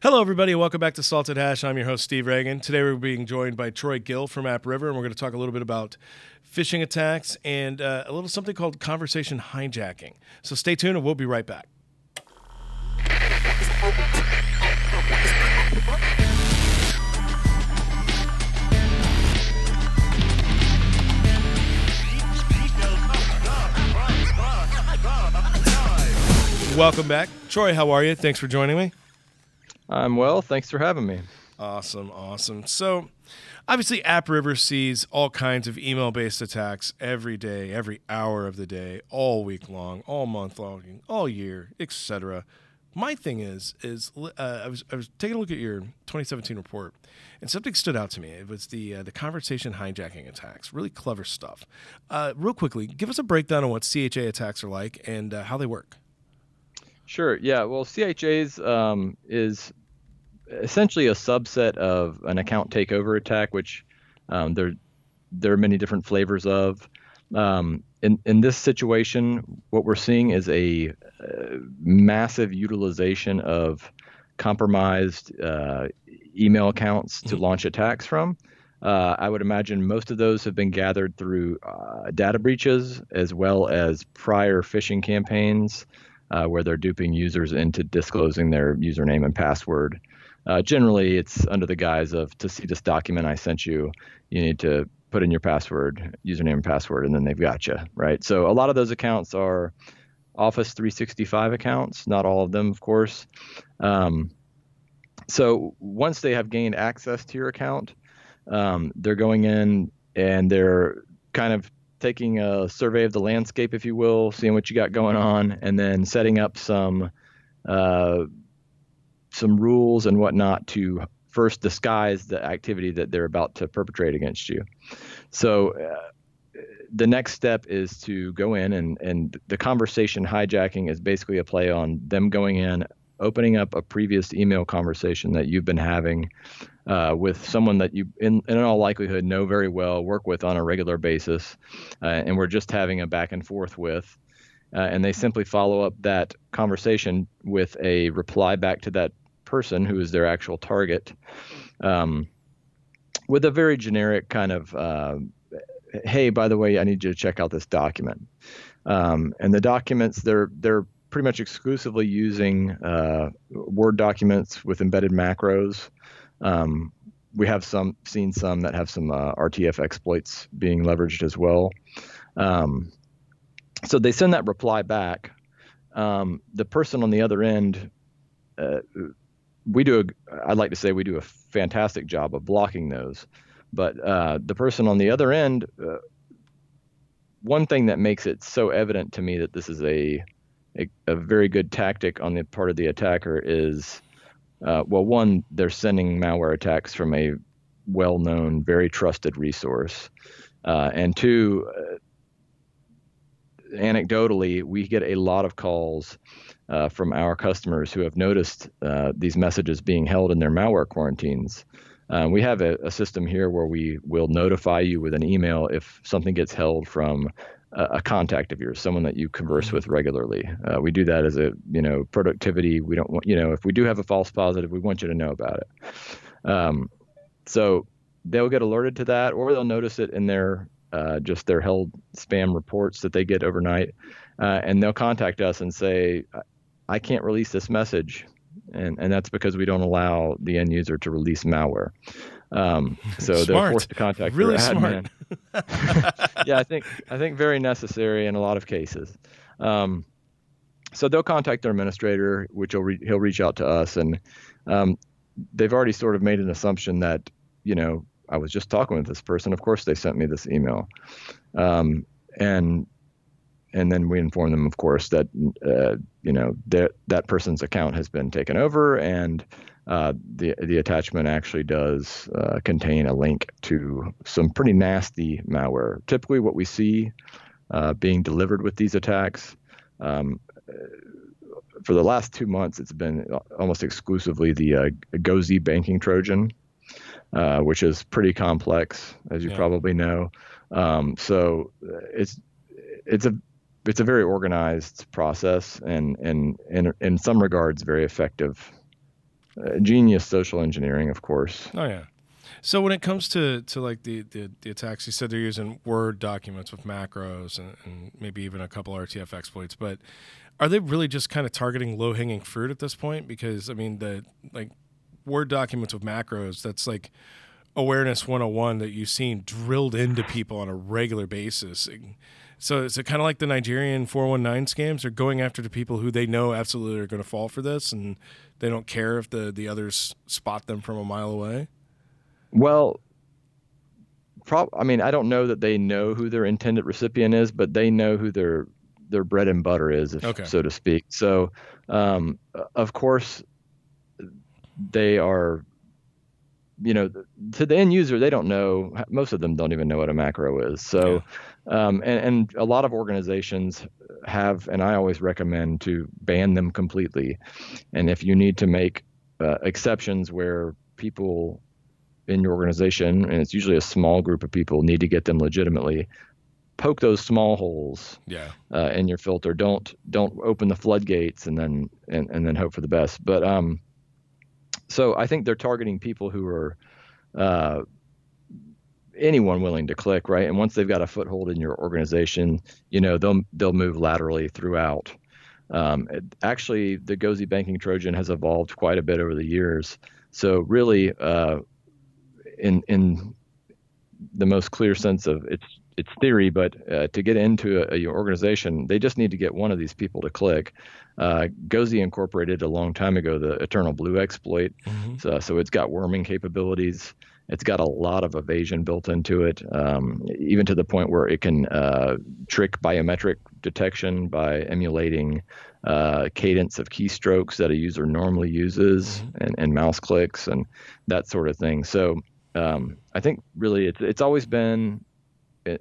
Hello, everybody. Welcome back to Salted Hash. I'm your host, Steve Ragan. Today, we're being joined by Troy Gill from AppRiver, and we're going to talk a little bit about phishing attacks and uh, a little something called conversation hijacking. So stay tuned, and we'll be right back. Welcome back. Troy, how are you? Thanks for joining me. I'm well. Thanks for having me. Awesome, awesome. So, obviously, AppRiver sees all kinds of email-based attacks every day, every hour of the day, all week long, all month long, all year, etc. My thing is, is uh, I was I was taking a look at your 2017 report, and something stood out to me. It was the uh, the conversation hijacking attacks. Really clever stuff. Uh, real quickly, give us a breakdown on what CHA attacks are like and uh, how they work. Sure. Yeah. Well, CHAs um, is essentially a subset of an account takeover attack, which um, there there are many different flavors of. Um, in in this situation, what we're seeing is a, uh, massive utilization of compromised uh, email accounts to mm-hmm. launch attacks from. Uh, I would imagine most of those have been gathered through uh, data breaches as well as prior phishing campaigns uh, where they're duping users into disclosing their username and password. Uh, generally, it's under the guise of to see this document I sent you, you need to put in your password, username and password, and then they've got you, right? So a lot of those accounts are Office 365 accounts, not all of them, of course. Um, so once they have gained access to your account, um, they're going in and they're kind of taking a survey of the landscape, if you will, seeing what you got going on, and then setting up some uh, some rules and whatnot to first disguise the activity that they're about to perpetrate against you. So. Uh, the next step is to go in and, and the conversation hijacking is basically a play on them going in, opening up a previous email conversation that you've been having uh, with someone that you, in, in all likelihood, know very well, work with on a regular basis, uh, and we're just having a back and forth with. Uh, and they simply follow up that conversation with a reply back to that person who is their actual target um, with a very generic kind of, uh, hey, by the way, I need you to check out this document. Um, and the documents, they're, they're pretty much exclusively using uh, Word documents with embedded macros. Um, we have some seen some that have some uh, RTF exploits being leveraged as well. Um, so they send that reply back. Um, the person on the other end, uh, we do. A, I'd like to say we do a fantastic job of blocking those, but uh, the person on the other end. Uh, one thing that makes it so evident to me that this is a a, a very good tactic on the part of the attacker is, uh, well, one, they're sending malware attacks from a well-known, very trusted resource, uh, and two, uh, anecdotally, we get a lot of calls uh, from our customers who have noticed uh, these messages being held in their malware quarantines. Uh, we have a, a, system here where we will notify you with an email if something gets held from a, contact of yours, someone that you converse mm-hmm. with regularly. Uh, we do that as a you know productivity. We don't want you know if we do have a false positive, we want you to know about it. Um, so they'll get alerted to that, or they'll notice it in their uh, just their held spam reports that they get overnight, uh, and they'll contact us and say, "I can't release this message," and and that's because we don't allow the end user to release malware. Um, so they're forced to contact really their admin. yeah, I think I think very necessary in a lot of cases. Um, so they'll contact their administrator, which he'll re- he'll reach out to us, and um, they've already sort of made an assumption that you know I was just talking with this person. Of course, they sent me this email, um, and and then we inform them, of course, that uh, you know that that person's account has been taken over and uh, the the attachment actually does uh, contain a link to some pretty nasty malware. Typically, what we see uh, being delivered with these attacks. Um, for the last two months, it's been almost exclusively the uh, Gozi banking Trojan, uh, which is pretty complex, as you yeah. probably know. Um, so it's it's a it's a very organized process and and in in some regards very effective genius social engineering, of course. Oh yeah. So when it comes to, to like the, the, the attacks, you said they're using Word documents with macros and, and maybe even a couple RTF exploits, but are they really just kind of targeting low hanging fruit at this point? Because I mean the like Word documents with macros, that's like awareness 101 that you've seen drilled into people on a regular basis. So is it kind of like the Nigerian 419 scams? They're going after the people who they know absolutely are going to fall for this, and they don't care if the, the others spot them from a mile away? Well, prob- I mean, I don't know that they know who their intended recipient is, but they know who their their bread and butter is, if, okay. so to speak. So, um, of course, they are you know, to the end user, they don't know. Most of them don't even know what a macro is. So. Um, and, and a lot of organizations have, and I always recommend to ban them completely. And if you need to make uh, exceptions where people in your organization, and it's usually a small group of people, need to get them legitimately. Poke those small holes yeah. uh, in your filter. Don't don't open the floodgates and then and, and then hope for the best. But um, so I think they're targeting people who are uh, anyone willing to click, right? And once they've got a foothold in your organization, you know they'll they'll move laterally throughout. Um, it, actually, the Gozi banking Trojan has evolved quite a bit over the years. So really, uh, in in the most clear sense of its its theory, but uh, to get into a, a, organization, they just need to get one of these people to click. Uh, Gozi incorporated a long time ago the Eternal Blue exploit, mm-hmm. so, so, it's got worming capabilities. It's got a lot of evasion built into it, um, even to the point where it can uh, trick biometric detection by emulating uh, cadence of keystrokes that a user normally uses mm-hmm. and, and mouse clicks and that sort of thing. So um, I think really it's it's always been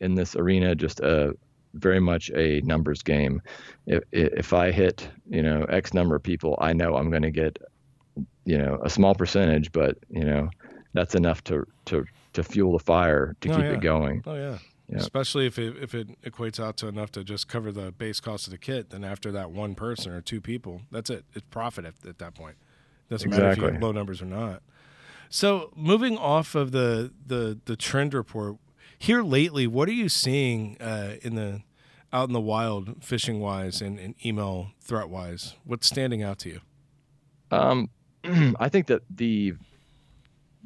in this arena just a very much a numbers game. If if I hit you know X number of people, I know I'm going to get you know a small percentage, but you know that's enough to to to fuel the fire to oh, keep yeah. it going. Oh yeah. Yeah. Especially if it, if it equates out to enough to just cover the base cost of the kit, then after that one person or two people, that's it. It's profit at, at that point. Doesn't exactly. matter if you have low numbers or not. So moving off of the the the trend report, here lately, what are you seeing uh, in the out in the wild, phishing wise and, and email threat wise? What's standing out to you? Um, I think that the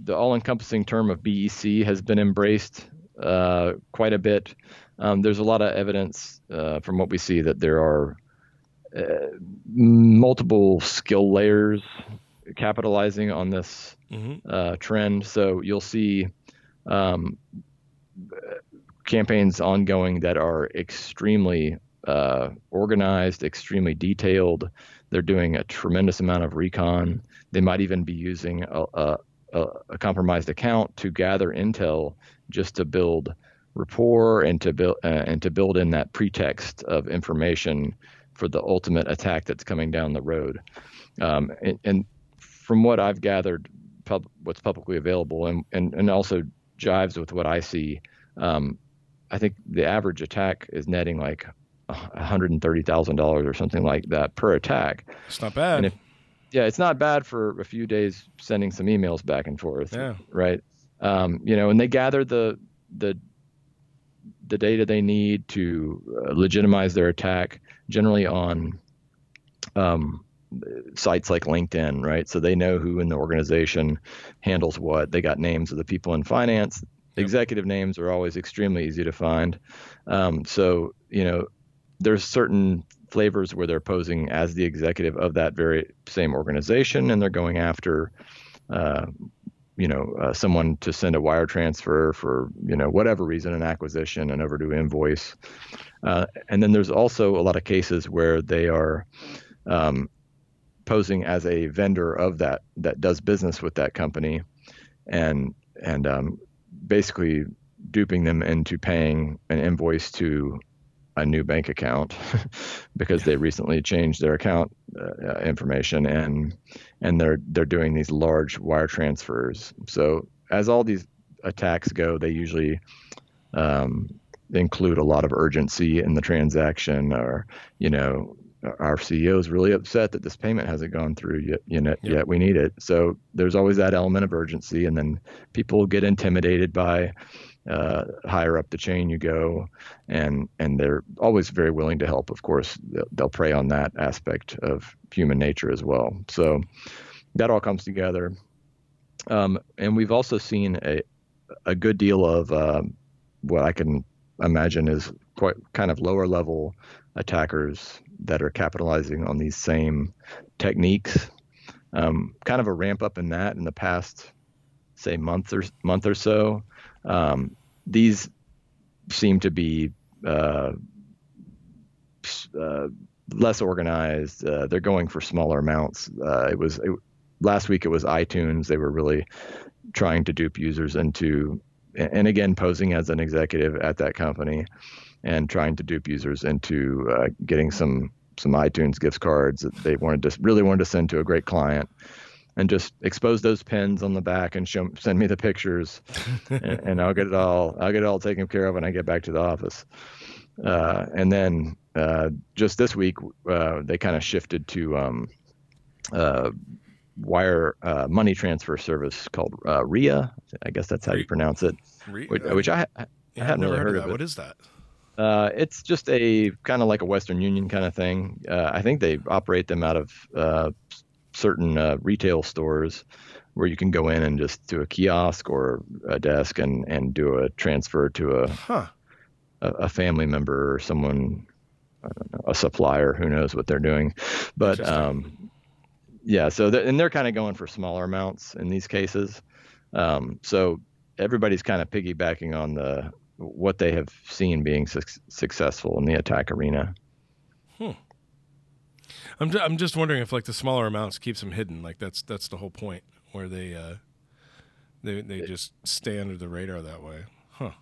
the all-encompassing term of BEC has been embraced uh, quite a bit. Um, there's a lot of evidence uh, from what we see that there are uh, multiple skill layers capitalizing on this mm-hmm. Uh, trend. So you'll see um, campaigns ongoing that are extremely uh, organized, extremely detailed. They're doing a tremendous amount of recon. They might even be using a, a, a compromised account to gather intel just to build rapport and to build uh, and to build in that pretext of information for the ultimate attack that's coming down the road. Um, and, and, from what I've gathered, pub, what's publicly available, and, and and also jives with what I see. Um, I think the average attack is netting like $130,000 or something like that per attack. It's not bad. If, yeah, it's not bad for a few days sending some emails back and forth. Yeah. Right. Um, you know, and they gather the the the data they need to uh, legitimize their attack, generally on um, sites like LinkedIn, right? So they know who in the organization handles what. They got names of the people in finance. Executive names are always extremely easy to find. Um, so you know, there's certain flavors where they're posing as the executive of that very same organization, and they're going after. Uh, you know, uh, someone to send a wire transfer for, you know, whatever reason, an acquisition, an overdue invoice. Uh, and then there's also a lot of cases where they are um, posing as a vendor of that that does business with that company, and and um, basically duping them into paying an invoice to a new bank account because they recently changed their account uh, information and and they're they're doing these large wire transfers. So as all these attacks go, they usually um, include a lot of urgency in the transaction, or you know, our CEO is really upset that this payment hasn't gone through yet. You know, yet we need it. So there's always that element of urgency, and then people get intimidated by uh, higher up the chain you go, and and they're always very willing to help. Of course, they'll, they'll prey on that aspect of human nature as well. So that all comes together, um, and we've also seen a a good deal of uh, what I can imagine is quite kind of lower level attackers that are capitalizing on these same techniques. Um, kind of a ramp up in that in the past, say month or month or so. Um, these seem to be uh, uh, less organized. Uh, they're going for smaller amounts. Uh, it was it, last week. It was iTunes. They were really trying to dupe users into, and again, posing as an executive at that company, and trying to dupe users into uh, getting some some iTunes gift cards that they wanted to really wanted to send to a great client and just expose those pins on the back and show, send me the pictures, and, and, I'll get it all. I'll get it all taken care of when I get back to the office. Uh, and then uh, just this week, uh, they kind of shifted to um, uh, wire uh, money transfer service called uh, RIA. I guess that's how you pronounce it. which, which, I, I yeah, hadn't really heard, heard of. of What is that? Uh, it's just a kind of like a Western Union kind of thing. Uh, I think they operate them out of uh, certain uh, retail stores where you can go in and just do a kiosk or a desk and, and do a transfer to a, huh. a, a family member or someone, know, a supplier, who knows what they're doing. But um, yeah, so they're, and they're kind of going for smaller amounts in these cases. Um, so everybody's kind of piggybacking on the what they have seen being su- successful in the attack arena. Hmm. I'm just, I'm just wondering if like the smaller amounts keeps them hidden. Like that's that's the whole point where they uh, they they just stay under the radar that way. Huh.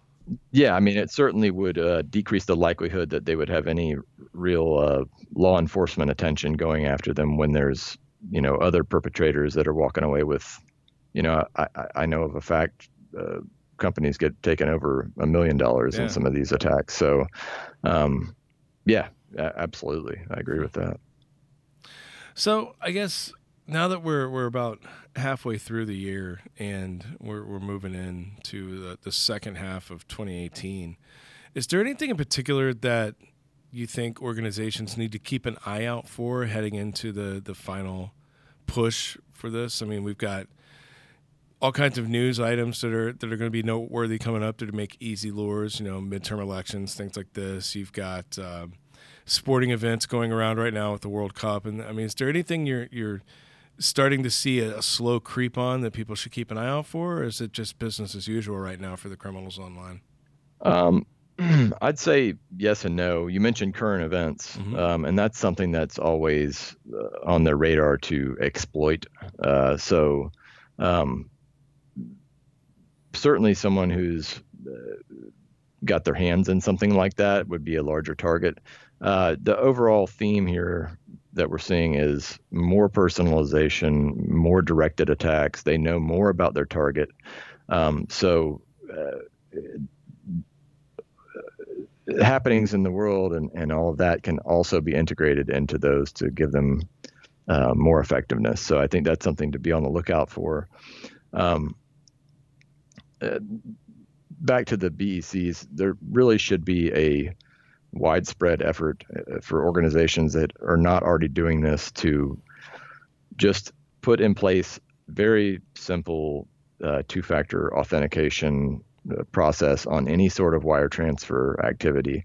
Yeah, I mean, it certainly would uh, decrease the likelihood that they would have any real uh, law enforcement attention going after them when there's you know other perpetrators that are walking away with, you know, I I know of a fact. Uh, companies get taken over a million dollars in some of these attacks. So, um, yeah, absolutely, I agree with that. So I guess now that we're we're about halfway through the year and we're we're moving into the, the second half of 2018, is there anything in particular that you think organizations need to keep an eye out for heading into the the final push for this? I mean, we've got all kinds of news items that are that are going to be noteworthy coming up to make easy lures, you know, midterm elections, things like this. You've got um, sporting events going around right now with the World Cup. And I mean, is there anything you're you're starting to see a, a, slow creep on that people should keep an eye out for, or is it just business as usual right now for the criminals online? Um, I'd say yes and no. You mentioned current events, mm-hmm. um, and that's something that's always uh, on their radar to exploit. Uh, so, um, certainly, someone who's uh, got their hands in something like that would be a larger target. Uh, the overall theme here that we're seeing is more personalization, more directed attacks. They know more about their target. Um, so, uh, happenings in the world and, and all of that can also be integrated into those to give them uh, more effectiveness. So, I think that's something to be on the lookout for. Um, uh, back to the BECs, there really should be a widespread effort uh, for organizations that are not already doing this to just put in place very simple uh, two factor authentication uh, process on any sort of wire transfer activity.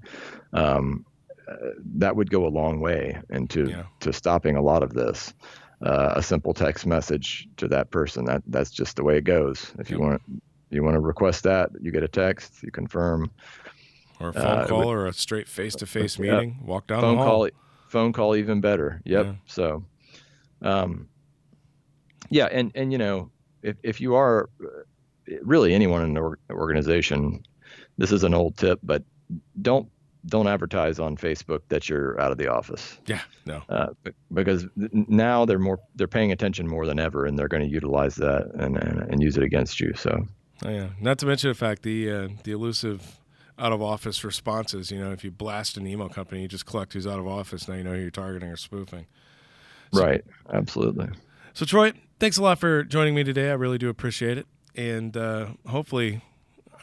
Um, uh, that would go a long way into yeah. to stopping a lot of this. Uh, a simple text message to that person that that's just the way it goes. If you want you want to request that, you get a text, you confirm or a phone uh, call, would, or a straight face-to-face meeting. Walk down phone the hall. call. Phone call, even better. Yep. Yeah. So, um, yeah, and and you know, if if you are uh, really anyone in an organization, this is an old tip, but don't don't advertise on Facebook that you're out of the office. Yeah, no. Uh, because now they're more they're paying attention more than ever, and they're going to utilize that and, and, and use it against you. So. Oh, yeah. Not to mention the fact the uh, the elusive out of office responses. You know, if you blast an email company, you just collect who's out of office. Now you know who you're targeting or spoofing. So, right. Absolutely. So, Troy, thanks a lot for joining me today. I really do appreciate it. And uh, hopefully,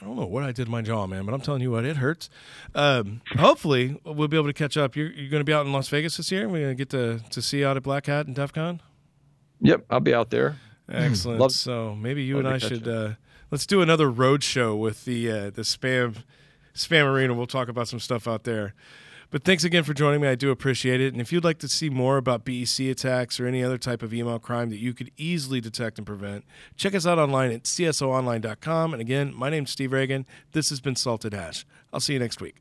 I don't know what I did to my jaw, man, but I'm telling you what, it hurts. Um, hopefully, we'll be able to catch up. You're, you're going to be out in Las Vegas this year. We're going to get to, to see you out at Black Hat and DEF CON. Yep, I'll be out there. Excellent. Love, so maybe you and I should uh, let's do another road show with the uh, the spam spam arena. We'll talk about some stuff out there. But thanks again for joining me. I do appreciate it. And if you'd like to see more about BEC attacks or any other type of email crime that you could easily detect and prevent, check us out online at csoonline.com. And again, my name's Steve Ragan. This has been Salted Hash. I'll see you next week.